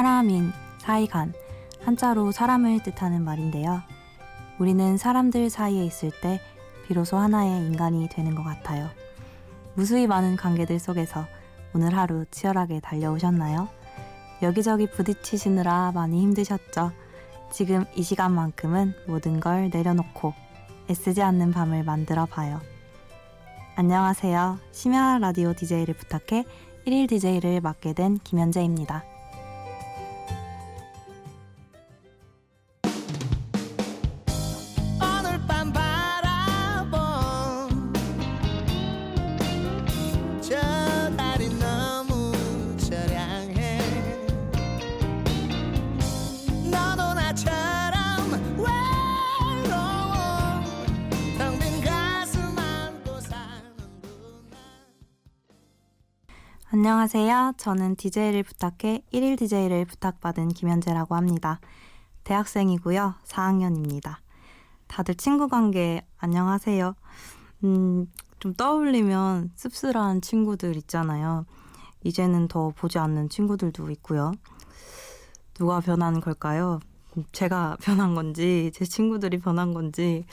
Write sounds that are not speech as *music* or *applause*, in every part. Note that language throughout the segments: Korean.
사람인, 사이간, 한자로 사람을 뜻하는 말인데요. 우리는 사람들 사이에 있을 때 비로소 하나의 인간이 되는 것 같아요. 무수히 많은 관계들 속에서 오늘 하루 치열하게 달려오셨나요? 여기저기 부딪히시느라 많이 힘드셨죠? 지금 이 시간만큼은 모든 걸 내려놓고 애쓰지 않는 밤을 만들어 봐요. 안녕하세요. 심야 라디오 DJ를 부탁해 1일 DJ를 맡게 된 김현재입니다. 안녕하세요. 저는 DJ를 부탁해 1일 DJ를 부탁받은 김현재라고 합니다. 대학생이고요. 4학년입니다. 다들 친구 관계 안녕하세요. 음, 좀 떠올리면 씁쓸한 친구들 있잖아요. 이제는 더 보지 않는 친구들도 있고요. 누가 변한 걸까요? 제가 *laughs* 변한 건지, 제 친구들이 변한 건지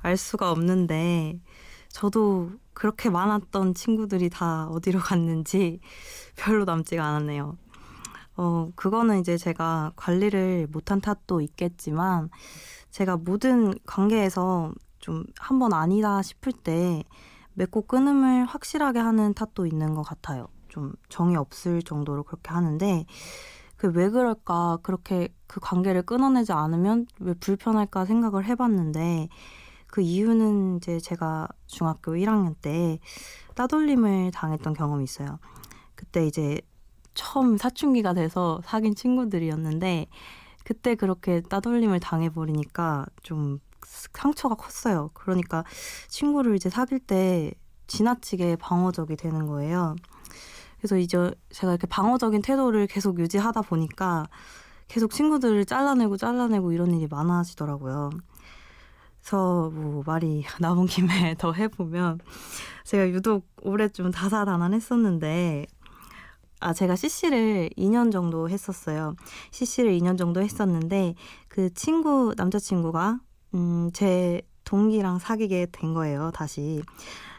알 수가 없는데, 저도 그렇게 많았던 친구들이 다 어디로 갔는지 별로 남지가 않았네요. 어, 그거는 이제 제가 관리를 못한 탓도 있겠지만, 제가 모든 관계에서 좀 한 번 아니다 싶을 때 맺고 끊음을 확실하게 하는 탓도 있는 것 같아요. 좀 정이 없을 정도로 그렇게 하는데, 그 왜 그럴까, 그렇게 그 관계를 끊어내지 않으면 왜 불편할까 생각을 해봤는데, 그 이유는 이제 제가 중학교 1학년 때 따돌림을 당했던 경험이 있어요. 그때 이제 처음 사춘기가 돼서 사귄 친구들이었는데 그때 그렇게 따돌림을 당해버리니까 좀 상처가 컸어요. 그러니까 친구를 이제 사귈 때 지나치게 방어적이 되는 거예요. 그래서 이제 제가 이렇게 방어적인 태도를 계속 유지하다 보니까 계속 친구들을 잘라내고 잘라내고 이런 일이 많아지더라고요. 그래서 뭐 말이 *laughs* 나온 김에 더 해보면 제가 유독 올해 좀 다사다난했었는데 아 제가 CC를 2년 정도 했었어요. CC를 2년 정도 했었는데 그 친구 남자친구가 음제 동기랑 사귀게 된 거예요. 다시.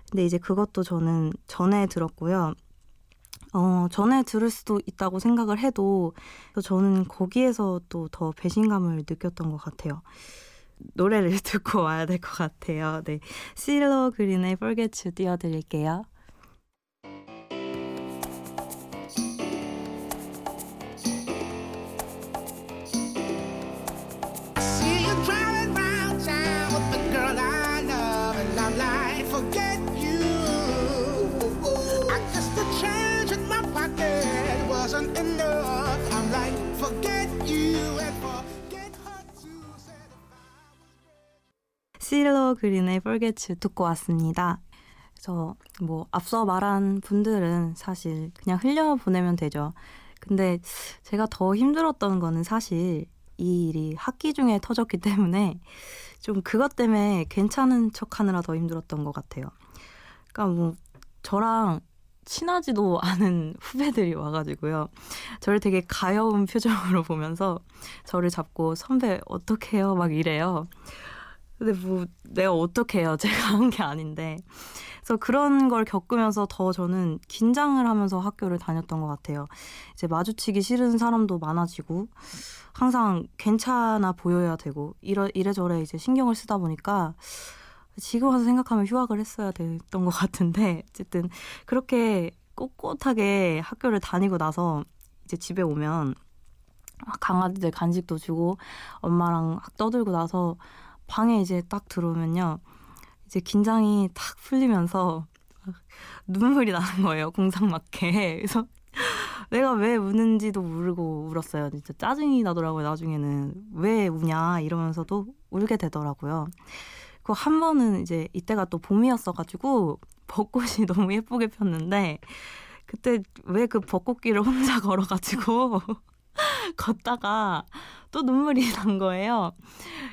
근데 이제 그것도 저는 전에 들었고요. 어, 전에 들을 수도 있다고 생각을 해도 저는 거기에서 또 더 배신감을 느꼈던 것 같아요. 노래를 *laughs* 듣고 와야 될 것 같아요. 네. 실로 그린의 Forget You 띄워드릴게요. 실러 그린의 Forget You 듣고 왔습니다. 그래서 뭐 앞서 말한 분들은 사실 그냥 흘려보내면 되죠. 근데 제가 더 힘들었던 거는 사실 이 일이 학기 중에 터졌기 때문에 좀 그것 때문에 괜찮은 척 하느라 더 힘들었던 것 같아요. 그러니까 뭐 저랑 친하지도 않은 *laughs* 후배들이 와가지고요. 저를 되게 가여운 표정으로 보면서 저를 잡고 선배 어떻게 해요? 막 이래요. 근데 뭐 내가 어떻게 해요? *laughs* 제가 한 게 아닌데. 그래서 그런 걸 겪으면서 더 저는 긴장을 하면서 학교를 다녔던 것 같아요. 이제 마주치기 싫은 사람도 많아지고 항상 괜찮아 보여야 되고 이러, 이래저래 이제 신경을 쓰다 보니까 지금 와서 생각하면 휴학을 했어야 됐던 것 같은데 어쨌든 그렇게 꼿꼿하게 학교를 다니고 나서 이제 집에 오면 강아지들 간식도 주고 엄마랑 떠들고 나서 방에 이제 딱 들어오면요. 이제 긴장이 탁 풀리면서 *laughs* 눈물이 나는 거예요. 공상맞게. *laughs* 그래서 내가 왜 우는지도 모르고 울었어요. 진짜 짜증이 나더라고요. 나중에는 왜 우냐 이러면서도 울게 되더라고요. 그 한 번은 이제 이때가 또 봄이었어가지고 벚꽃이 *laughs* 너무 예쁘게 폈는데 그때 왜 그 벚꽃길을 혼자 걸어가지고 *laughs* 걷다가 또 눈물이 *laughs* 난 거예요.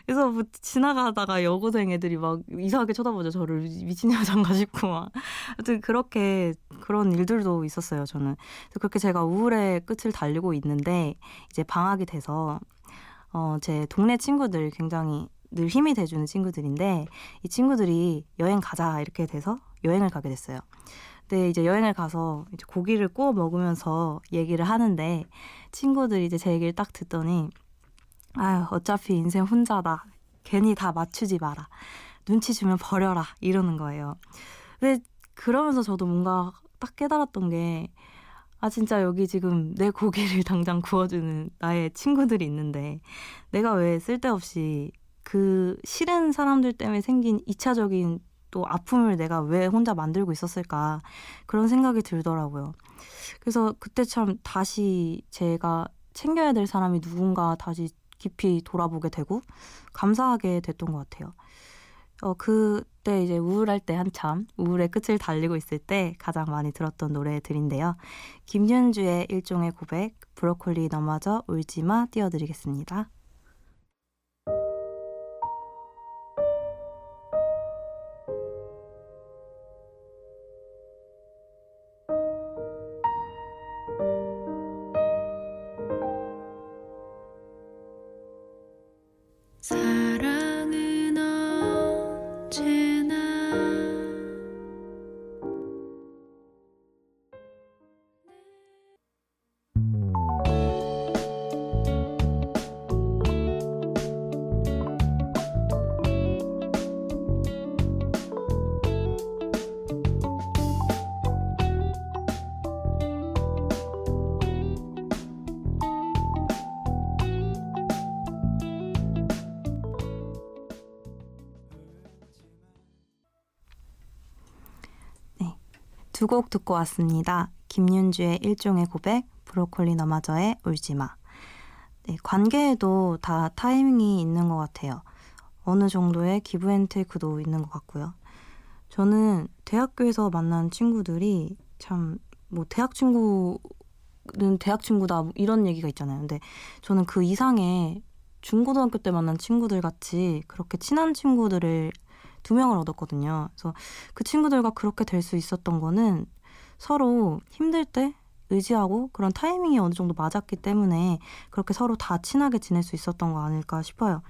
그래서 뭐 지나가다가 여고생 애들이 막 이상하게 쳐다보죠. 저를 미친 여잔가 *laughs* 싶고 막. 하여튼 그렇게 그런 일들도 있었어요. 저는. 그렇게 제가 우울의 끝을 달리고 있는데 이제 방학이 돼서 어, 제 동네 친구들 굉장히 늘 힘이 돼주는 친구들인데 이 친구들이 여행 가자 이렇게 돼서 여행을 가게 됐어요. 근데 이제 여행을 가서 이제 고기를 구워 먹으면서 얘기를 하는데 친구들이 이제 제 얘기를 딱 듣더니 아유 어차피 인생 혼자다. 괜히 다 맞추지 마라. 눈치 주면 버려라. 이러는 거예요. 근데 그러면서 저도 뭔가 딱 깨달았던 게 아, 진짜 여기 지금 내 고기를 *laughs* 당장 구워주는 나의 친구들이 있는데, 내가 왜 쓸데없이 그 싫은 사람들 때문에 생긴 2차적인 또 아픔을 내가 왜 혼자 만들고 있었을까 그런 생각이 들더라고요. 그래서 그때 참 다시 제가 챙겨야 될 사람이 누군가 다시 깊이 돌아보게 되고 감사하게 됐던 것 같아요. 어, 그때 이제 우울할 때 한참 우울의 끝을 달리고 있을 때 가장 많이 들었던 노래들인데요. 김윤주의 일종의 고백, 브로콜리 넘어져 울지마 띄워드리겠습니다. 두 곡 듣고 왔습니다. 김윤주의 일종의 고백, 브로콜리 너마저의 울지마. 네, 관계에도 다 타이밍이 있는 것 같아요. 어느 정도의 give and take도 있는 것 같고요. 저는 대학교에서 만난 친구들이 참 뭐 대학 친구는 대학 친구다 뭐 이런 얘기가 있잖아요. 근데 저는 그 이상의 중고등학교 때 만난 친구들 같이 그렇게 친한 친구들을 두 명을 얻었거든요. 그래서 그 친구들과 그렇게 될 수 있었던 거는 서로 힘들 때 의지하고 그런 타이밍이 어느 정도 맞았기 때문에 그렇게 서로 다 친하게 지낼 수 있었던 거 아닐까 싶어요.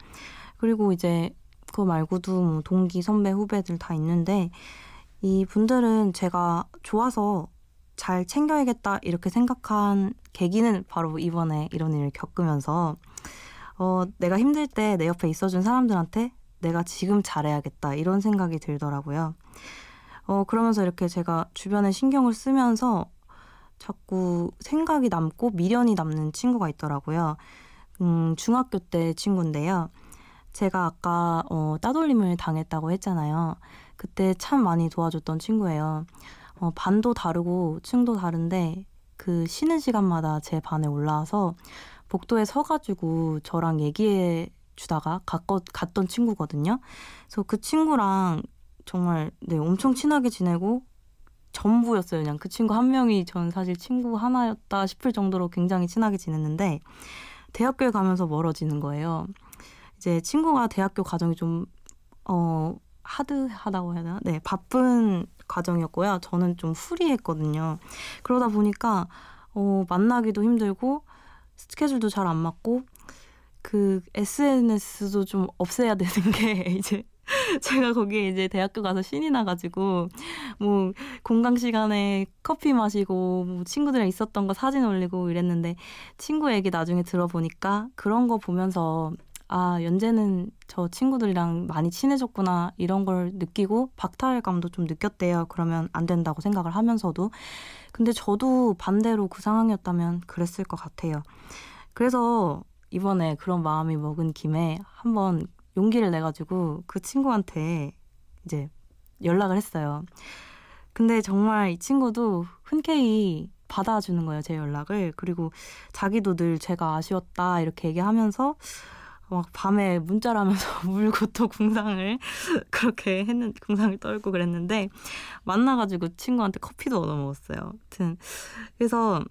그리고 이제 그거 말고도 뭐 동기, 선배, 후배들 다 있는데 이 분들은 제가 좋아서 잘 챙겨야겠다 이렇게 생각한 계기는 바로 이번에 이런 일을 겪으면서 어, 내가 힘들 때 내 옆에 있어준 사람들한테 내가 지금 잘해야겠다 이런 생각이 들더라고요. 어, 그러면서 이렇게 제가 주변에 신경을 쓰면서 자꾸 생각이 남고 미련이 남는 친구가 있더라고요. 음, 중학교 때 친구인데요. 제가 아까 어, 따돌림을 당했다고 했잖아요. 그때 참 많이 도와줬던 친구예요. 어, 반도 다르고 층도 다른데 그 쉬는 시간마다 제 반에 올라와서 복도에 서가지고 저랑 얘기해 주다가 갔거, 갔던 친구거든요. 그래서 그 친구랑 정말 네 엄청 친하게 지내고 전부였어요. 그냥 그 친구 한 명이 전 사실 친구 하나였다 싶을 정도로 굉장히 친하게 지냈는데 대학교에 가면서 멀어지는 거예요. 이제 친구가 대학교 과정이 좀 어, 하드하다고 해야 되나? 네, 바쁜 과정이었고요. 저는 좀 후리했거든요. 그러다 보니까 어, 만나기도 힘들고 스케줄도 잘 안 맞고 그 SNS도 좀 없애야 되는 게 *laughs* 이제 제가 거기에 이제 대학교 가서 신이 나가지고 뭐 공강 시간에 커피 마시고 뭐 친구들이랑 있었던 거 사진 올리고 이랬는데 친구 얘기 나중에 들어보니까 그런 거 보면서 아 연재는 저 친구들이랑 많이 친해졌구나 이런 걸 느끼고 박탈감도 좀 느꼈대요. 그러면 안 된다고 생각을 하면서도 근데 저도 반대로 그 상황이었다면 그랬을 것 같아요. 그래서 이번에 그런 마음이 먹은 김에 한번 용기를 내가지고 그 친구한테 이제 연락을 했어요. 근데 정말 이 친구도 흔쾌히 받아주는 거예요, 제 연락을. 그리고 자기도 늘 제가 아쉬웠다, 이렇게 얘기하면서 막 밤에 문자를 하면서 *laughs* 울고 또 궁상을 *laughs* 그렇게 했는, 궁상을 떨고 그랬는데 만나가지고 친구한테 커피도 얻어 먹었어요. 그래서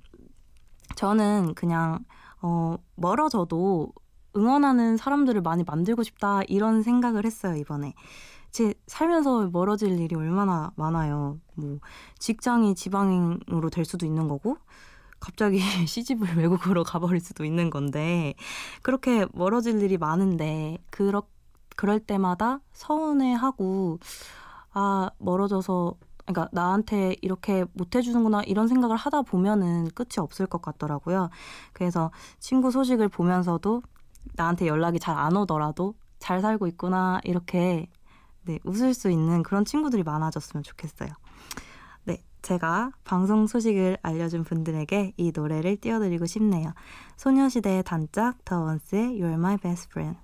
저는 그냥 어, 멀어져도 응원하는 사람들을 많이 만들고 싶다 이런 생각을 했어요 이번에. 제 살면서 멀어질 일이 얼마나 많아요. 뭐 직장이 지방으로 될 수도 있는 거고 갑자기 *laughs* 시집을 외국으로 가버릴 수도 있는 건데 그렇게 멀어질 일이 많은데 그렇 그럴 때마다 서운해하고 아 멀어져서 그러니까 나한테 이렇게 못 해주는구나 이런 생각을 하다 보면은 끝이 없을 것 같더라고요. 그래서 친구 소식을 보면서도 나한테 연락이 잘 안 오더라도 잘 살고 있구나 이렇게 네, 웃을 수 있는 그런 친구들이 많아졌으면 좋겠어요. 네, 제가 방송 소식을 알려준 분들에게 이 노래를 띄워드리고 싶네요. 소녀시대의 단짝 더원스의 You're My Best Friend.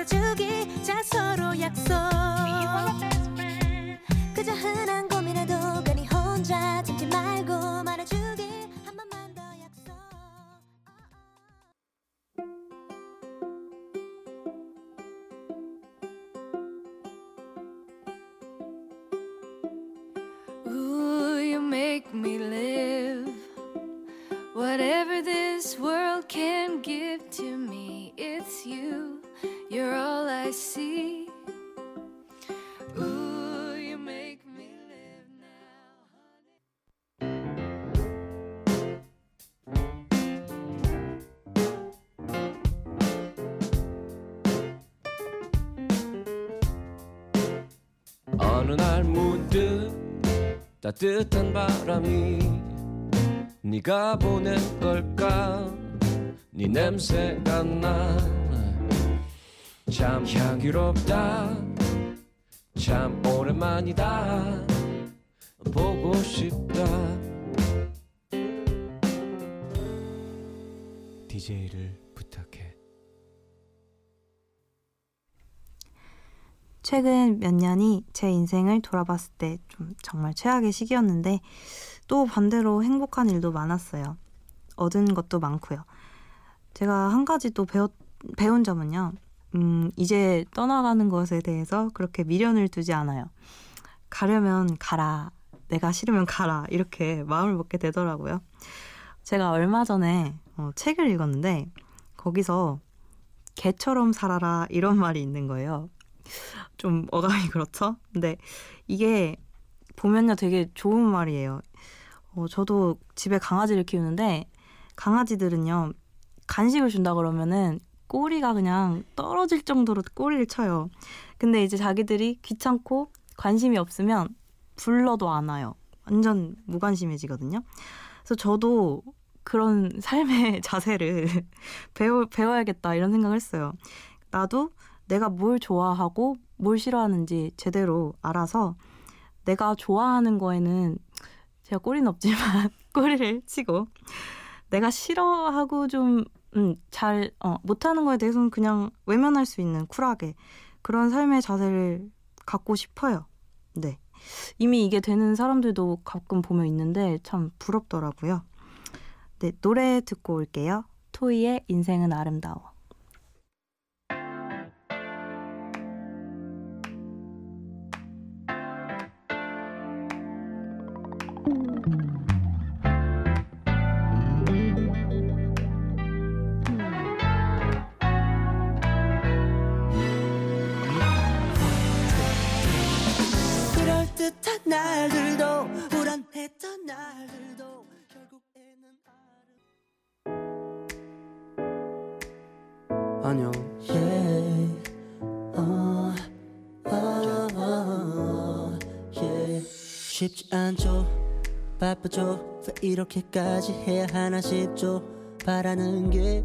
감싸주기 자 서로 약속 그저 흔한 고민에도 괜히 혼자 참지 말고 말해주기 한 번만 더 약속 Ooh, you make me live Whatever this world can give You're all I see. Ooh, you make me live now. 어느 날 문득 따뜻한 바람이 네가 보낸 걸까 네 냄새가 나 참 향기롭다 참 오랜만이다 보고 싶다 DJ를 부탁해 최근 몇 년이 제 인생을 돌아봤을 때 좀 정말 최악의 시기였는데 또 반대로 행복한 일도 많았어요. 얻은 것도 많고요. 제가 한 가지 또 배웠, 배운 점은요. 음, 이제 떠나가는 것에 대해서 그렇게 미련을 두지 않아요. 가려면 가라. 내가 싫으면 가라. 이렇게 마음을 먹게 되더라고요. 제가 얼마 전에 어, 책을 읽었는데 거기서 개처럼 살아라 이런 *laughs* 말이 있는 거예요. 좀 어감이 그렇죠? 근데 이게 보면요 되게 좋은 말이에요. 어, 저도 집에 강아지를 키우는데 강아지들은요 간식을 준다 그러면은 꼬리가 그냥 떨어질 정도로 꼬리를 쳐요. 근데 이제 자기들이 귀찮고 관심이 없으면 불러도 안 와요. 완전 무관심해지거든요. 그래서 저도 그런 삶의 *laughs* 자세를 *laughs* 배워, 배워야겠다 이런 생각을 했어요. 나도 내가 뭘 좋아하고 뭘 싫어하는지 제대로 알아서 내가 좋아하는 거에는 제가 꼬리는 없지만 *laughs* 꼬리를 치고 내가 싫어하고 좀 음, 잘, 어, 못하는 거에 대해서는 그냥 외면할 수 있는 쿨하게 그런 삶의 자세를 갖고 싶어요. 네. 이미 이게 되는 사람들도 가끔 보면 있는데 참 부럽더라고요. 네, 노래 듣고 올게요. 토이의 인생은 아름다워. 안녕. Yeah. 어, 어, 어, yeah. 쉽지 않죠. 바쁘죠. 왜 이렇게까지 해야 하나 싶죠. 바라는 게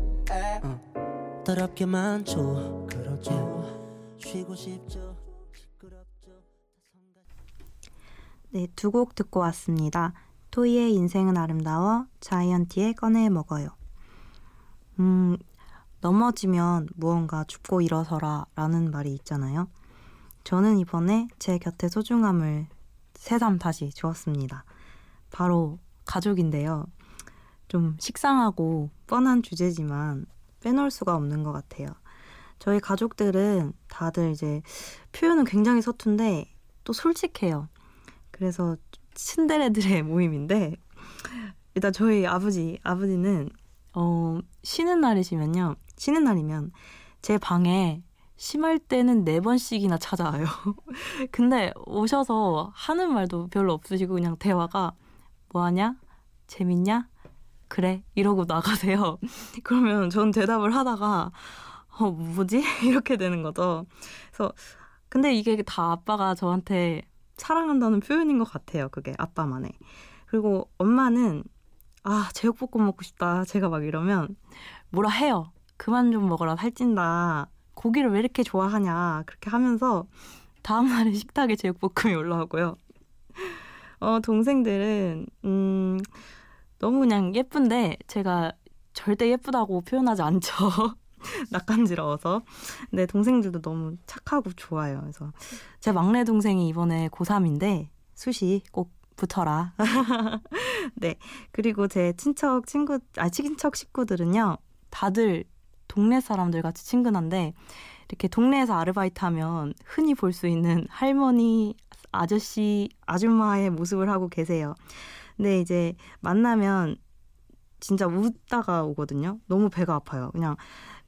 어, 더럽게 많죠. 그렇죠. 쉬고 싶죠. 시끄럽죠. 네, 두 곡 듣고 왔습니다. 토이의 인생은 아름다워, 자이언티의 꺼내 먹어요. 음, 넘어지면 무언가 죽고 일어서라 라는 말이 있잖아요. 저는 이번에 제 곁에 소중함을 새삼 다시 주었습니다. 바로 가족인데요. 좀 식상하고 뻔한 주제지만 빼놓을 수가 없는 것 같아요. 저희 가족들은 다들 이제 표현은 굉장히 서툰데 또 솔직해요. 그래서 친데레들의 *laughs* 모임인데 일단 저희 아버지 아버지는 어 쉬는 날이시면요 쉬는 날이면 제 방에 심할 때는 네 번씩이나 찾아와요. *laughs* 근데 오셔서 하는 말도 별로 없으시고 그냥 대화가 뭐하냐? 재밌냐? 그래 이러고 나가세요. *laughs* 그러면 전 대답을 하다가 어 뭐지 *laughs* 이렇게 되는 거죠. 그래서 근데 이게 다 아빠가 저한테 사랑한다는 표현인 것 같아요. 그게 아빠만의. 그리고 엄마는 아 제육볶음 먹고 싶다. 제가 막 이러면 뭐라 해요. 그만 좀 먹어라 살찐다. 고기를 왜 이렇게 좋아하냐 그렇게 하면서 다음 날에 *laughs* 식탁에 제육볶음이 올라오고요. 어 동생들은 음 너무 그냥 예쁜데 제가 절대 예쁘다고 표현하지 않죠. *laughs* 낯간지러워서. 근데 동생들도 너무 착하고 좋아요. 그래서 제 막내 동생이 이번에 고3인데 수시 꼭 붙어라. *laughs* 네. 그리고 제 친척 친구, 아, 친척 식구들은요. 다들 동네 사람들 같이 친근한데 이렇게 동네에서 아르바이트 하면 흔히 볼 수 있는 할머니, 아저씨, 아줌마의 모습을 하고 계세요. 근데 이제 만나면 진짜 웃다가 오거든요. 너무 배가 아파요. 그냥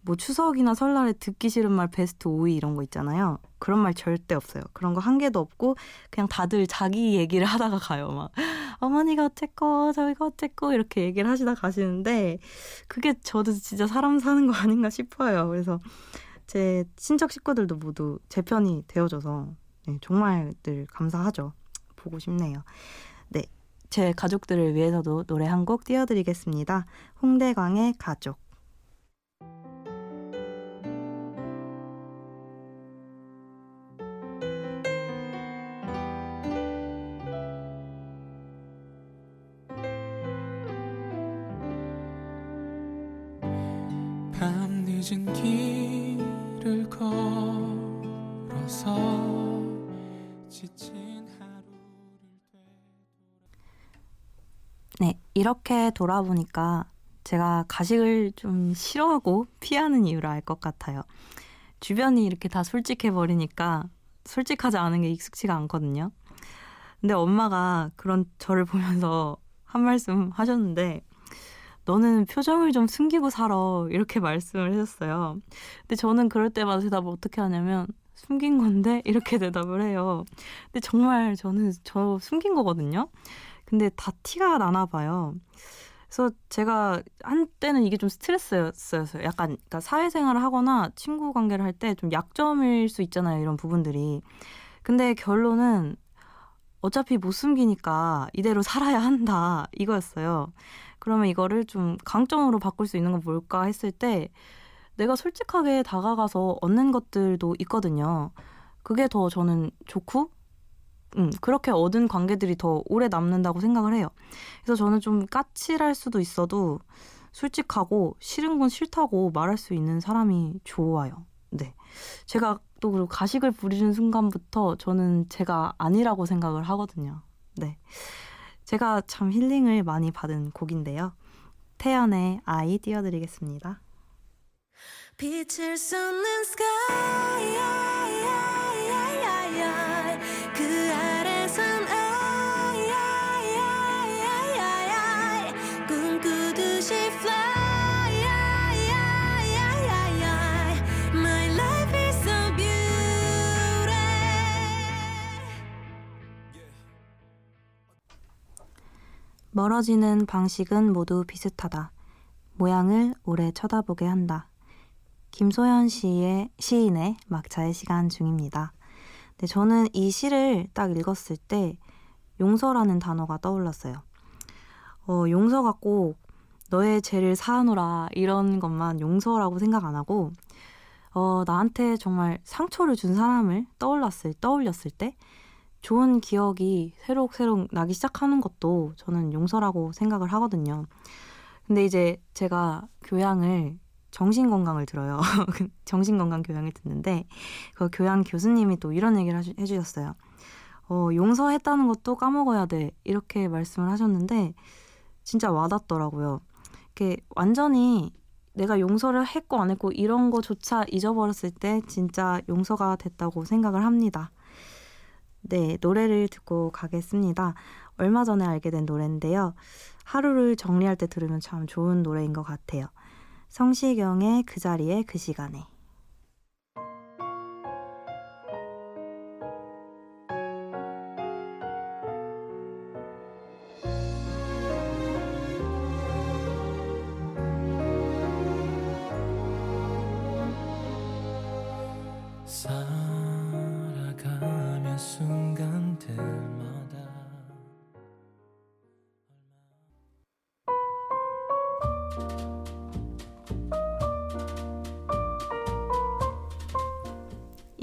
뭐 추석이나 설날에 듣기 싫은 말 베스트 5위 이런 거 있잖아요. 그런 말 절대 없어요. 그런 거 한 개도 없고 그냥 다들 자기 얘기를 하다가 가요. 막 어머니가 어쨌고 저희가 어쨌고 이렇게 얘기를 하시다 가시는데 그게 저도 진짜 사람 사는 거 아닌가 싶어요. 그래서 제 친척 식구들도 모두 제 편이 되어줘서 네, 정말 늘 감사하죠. 보고 싶네요. 네, 제 가족들을 위해서도 노래 한 곡 띄워드리겠습니다. 홍대광의 가족. 이렇게 돌아보니까 제가 가식을 좀 싫어하고 피하는 이유를 알 것 같아요. 주변이 이렇게 다 솔직해 버리니까 솔직하지 않은 게 익숙치가 않거든요. 근데 엄마가 그런 저를 보면서 한 말씀 하셨는데 너는 표정을 좀 숨기고 살아 이렇게 말씀을 하셨어요. 근데 저는 그럴 때마다 대답을 어떻게 하냐면 숨긴 건데 이렇게 *laughs* 대답을 해요. 근데 정말 저는 저 숨긴 거거든요. 근데 다 티가 나나 봐요. 그래서 제가 한때는 이게 좀 스트레스였어요. 약간 그러니까 사회생활을 하거나 친구 관계를 할 때 좀 약점일 수 있잖아요. 이런 부분들이. 근데 결론은 어차피 못 숨기니까 이대로 살아야 한다 이거였어요. 그러면 이거를 좀 강점으로 바꿀 수 있는 건 뭘까 했을 때 내가 솔직하게 다가가서 얻는 것들도 있거든요. 그게 더 저는 좋고 음, 그렇게 얻은 관계들이 더 오래 남는다고 생각을 해요. 그래서 저는 좀 까칠할 수도 있어도 솔직하고 싫은 건 싫다고 말할 수 있는 사람이 좋아요. 네. 제가 또 그리고 가식을 부리는 순간부터 저는 제가 아니라고 생각을 하거든요. 네. 제가 참 힐링을 많이 받은 곡인데요. 태연의 아이 띄워드리겠습니다. 빛을 쏟는 sky 멀어지는 방식은 모두 비슷하다. 모양을 오래 쳐다보게 한다. 김소연 시의 시인의 막차의 시간 중입니다. 네, 저는 이 시를 딱 읽었을 때 용서라는 단어가 떠올랐어요. 어, 용서가 꼭 너의 죄를 사하노라 이런 것만 용서라고 생각 안 하고 어, 나한테 정말 상처를 준 사람을 떠올랐을 떠올렸을 때 좋은 기억이 새록새록 나기 시작하는 것도 저는 용서라고 생각을 하거든요. 근데 이제 제가 교양을 정신건강을 들어요. *laughs* 정신건강 교양을 듣는데 그 교양 교수님이 또 이런 얘기를 하시, 해주셨어요. 어, 용서했다는 것도 까먹어야 돼. 이렇게 말씀을 하셨는데 진짜 와닿더라고요. 이렇게 완전히 내가 용서를 했고 안 했고 이런 거조차 잊어버렸을 때 진짜 용서가 됐다고 생각을 합니다. 네, 노래를 듣고 가겠습니다. 얼마 전에 알게 된 노래인데요. 하루를 정리할 때 들으면 참 좋은 노래인 것 같아요. 성시경의 그 자리에 그 시간에.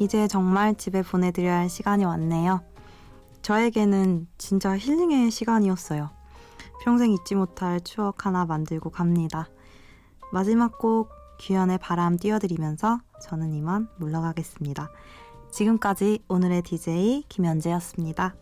이제 정말 집에 보내드려야 할 시간이 왔네요. 저에게는 진짜 힐링의 시간이었어요. 평생 잊지 못할 추억 하나 만들고 갑니다. 마지막 곡 규현의 바람 띄워드리면서 저는 이만 물러가겠습니다. 지금까지 오늘의 DJ 김현재였습니다.